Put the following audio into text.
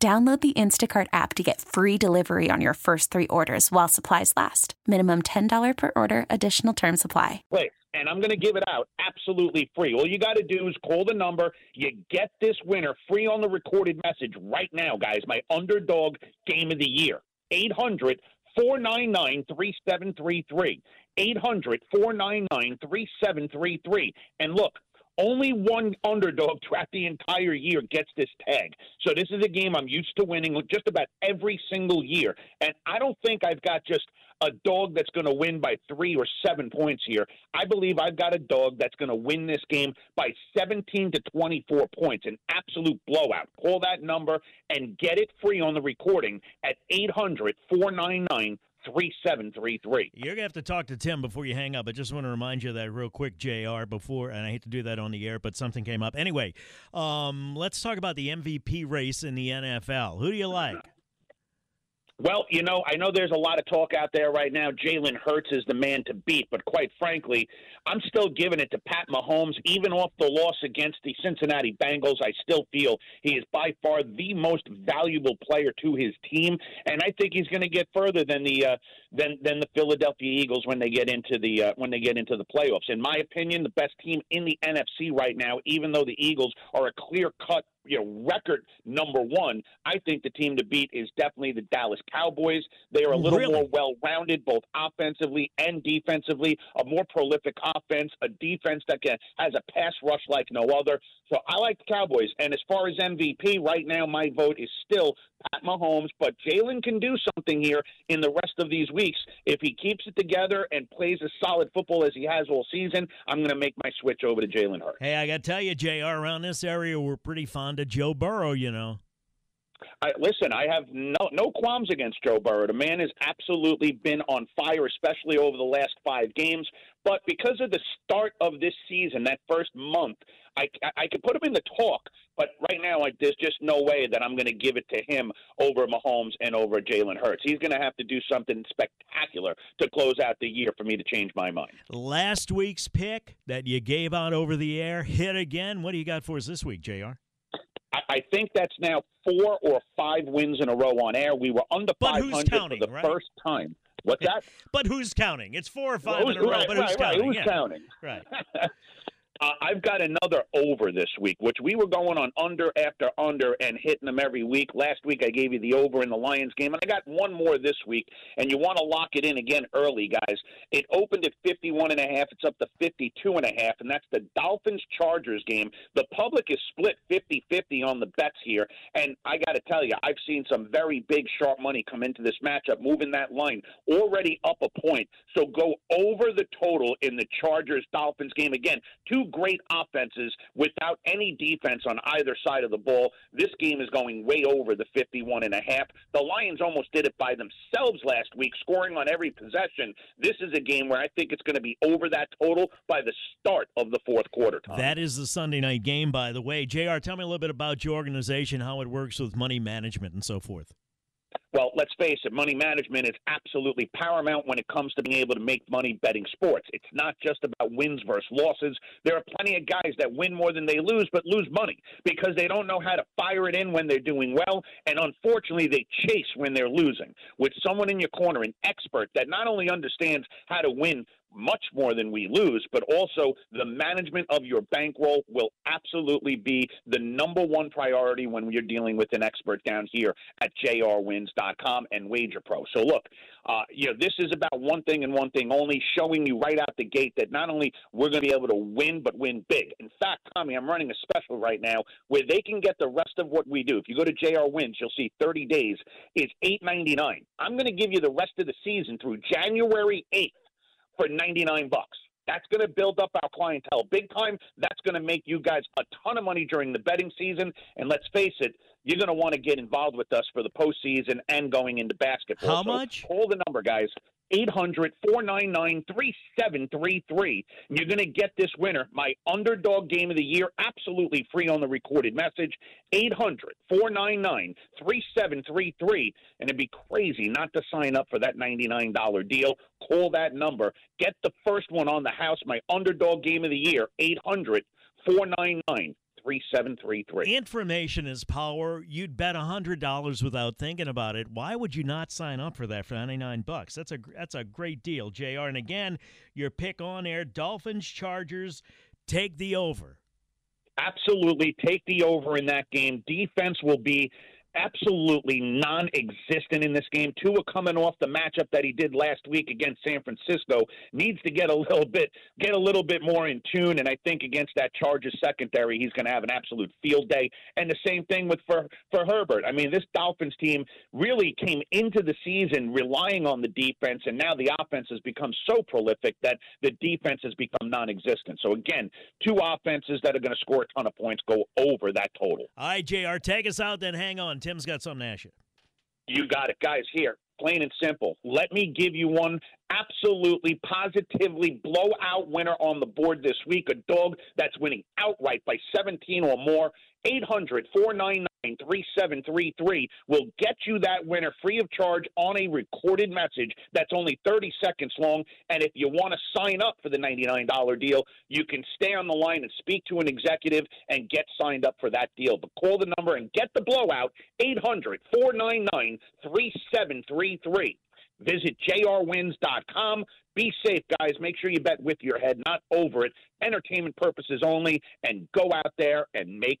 Download the Instacart app to get free delivery on your first three orders while supplies last. Minimum $10 per order, additional term supply. Wait, and I'm going to give it out absolutely free. All you got to do is call the number. You get this winner free on the recorded message right now, guys. My underdog game of the year 800 499 3733. 800 499 3733. And look, only one underdog throughout the entire year gets this tag. So this is a game I'm used to winning just about every single year. And I don't think I've got just a dog that's going to win by three or seven points here. I believe I've got a dog that's going to win this game by 17 to 24 points, an absolute blowout. Call that number and get it free on the recording at 800 499 3733. You're going to have to talk to Tim before you hang up. I just want to remind you that real quick, JR, before, and I hate to do that on the air, but something came up. Anyway, um, let's talk about the MVP race in the NFL. Who do you like? Well, you know, I know there's a lot of talk out there right now. Jalen Hurts is the man to beat, but quite frankly, I'm still giving it to Pat Mahomes. Even off the loss against the Cincinnati Bengals, I still feel he is by far the most valuable player to his team, and I think he's going to get further than the uh, than than the Philadelphia Eagles when they get into the uh, when they get into the playoffs. In my opinion, the best team in the NFC right now, even though the Eagles are a clear cut you know record number one. I think the team to beat is definitely the Dallas Cowboys. They are a little Really? more well rounded, both offensively and defensively. A more prolific offense, a defense that can, has a pass rush like no other. So I like the Cowboys. And as far as MVP, right now my vote is still Mahomes. But Jalen can do something here in the rest of these weeks if he keeps it together and plays as solid football as he has all season. I'm going to make my switch over to Jalen Hurts. Hey, I got to tell you, JR, around this area, we're pretty fond of Joe Burrow, you know. I, listen, I have no no qualms against Joe Burrow. The man has absolutely been on fire, especially over the last five games. But because of the start of this season, that first month, I, I, I could put him in the talk. But right now, like, there's just no way that I'm going to give it to him over Mahomes and over Jalen Hurts. He's going to have to do something spectacular to close out the year for me to change my mind. Last week's pick that you gave out over the air hit again. What do you got for us this week, JR? I, I think that's now four or five wins in a row on air. We were under But who's 500 counting, for the right? first time. What's that? But who's counting? It's four or five Who's- in a row, right, but who's right. counting? Who's yeah. counting? Right. Uh, I've got another over this week, which we were going on under after under and hitting them every week. Last week I gave you the over in the Lions game, and I got one more this week. And you want to lock it in again early, guys. It opened at 51 and a half. It's up to fifty-two and a half, and that's the Dolphins Chargers game. The public is split 50-50 on the bets here, and I got to tell you, I've seen some very big sharp money come into this matchup, moving that line already up a point. So go over the total in the Chargers Dolphins game again. Two great offenses without any defense on either side of the ball. This game is going way over the 51 and a half. The Lions almost did it by themselves last week, scoring on every possession. This is a game where I think it's going to be over that total by the start of the fourth quarter. Tom. That is the Sunday night game, by the way. JR, tell me a little bit about your organization, how it works with money management and so forth. Well, let's face it, money management is absolutely paramount when it comes to being able to make money betting sports. It's not just about wins versus losses. There are plenty of guys that win more than they lose, but lose money because they don't know how to fire it in when they're doing well. And unfortunately, they chase when they're losing. With someone in your corner, an expert that not only understands how to win much more than we lose, but also the management of your bankroll will absolutely be the number one priority when you're dealing with an expert down here at jrwins.com and WagerPro. So look, uh, you know, this is about one thing and one thing only, showing you right out the gate that not only we're going to be able to win, but win big. In fact, Tommy, I'm running a special right now where they can get the rest of what we do. If you go to JR Wins, you'll see 30 days is 8.99. I'm going to give you the rest of the season through January 8th for 99 bucks. That's going to build up our clientele big time. That's going to make you guys a ton of money during the betting season. And let's face it, you're going to want to get involved with us for the postseason and going into basketball. How so much? Call the number, guys. 800 499 3733. You're going to get this winner, my underdog game of the year, absolutely free on the recorded message. 800 499 3733. And it'd be crazy not to sign up for that $99 deal. Call that number. Get the first one on the house, my underdog game of the year. 800 499 3733. Information is power. You'd bet $100 without thinking about it. Why would you not sign up for that for 99 bucks? That's a that's a great deal, JR. And again, your pick on air Dolphins Chargers take the over. Absolutely take the over in that game. Defense will be absolutely non-existent in this game. Tua coming off the matchup that he did last week against San Francisco needs to get a little bit get a little bit more in tune. And I think against that Chargers secondary, he's going to have an absolute field day. And the same thing with for for Herbert. I mean, this Dolphins team really came into the season relying on the defense, and now the offense has become so prolific that the defense has become non-existent. So again, two offenses that are going to score a ton of points go over that total. All right, Jr. Take us out. Then hang on. Tim's got something to ask you. You got it, guys. Here, plain and simple. Let me give you one absolutely, positively blowout winner on the board this week. A dog that's winning outright by 17 or more. 800 499 3733 will get you that winner free of charge on a recorded message that's only 30 seconds long. And if you want to sign up for the $99 deal, you can stay on the line and speak to an executive and get signed up for that deal. But call the number and get the blowout 800 499 3733. Visit jrwins.com. Be safe, guys. Make sure you bet with your head, not over it. Entertainment purposes only, and go out there and make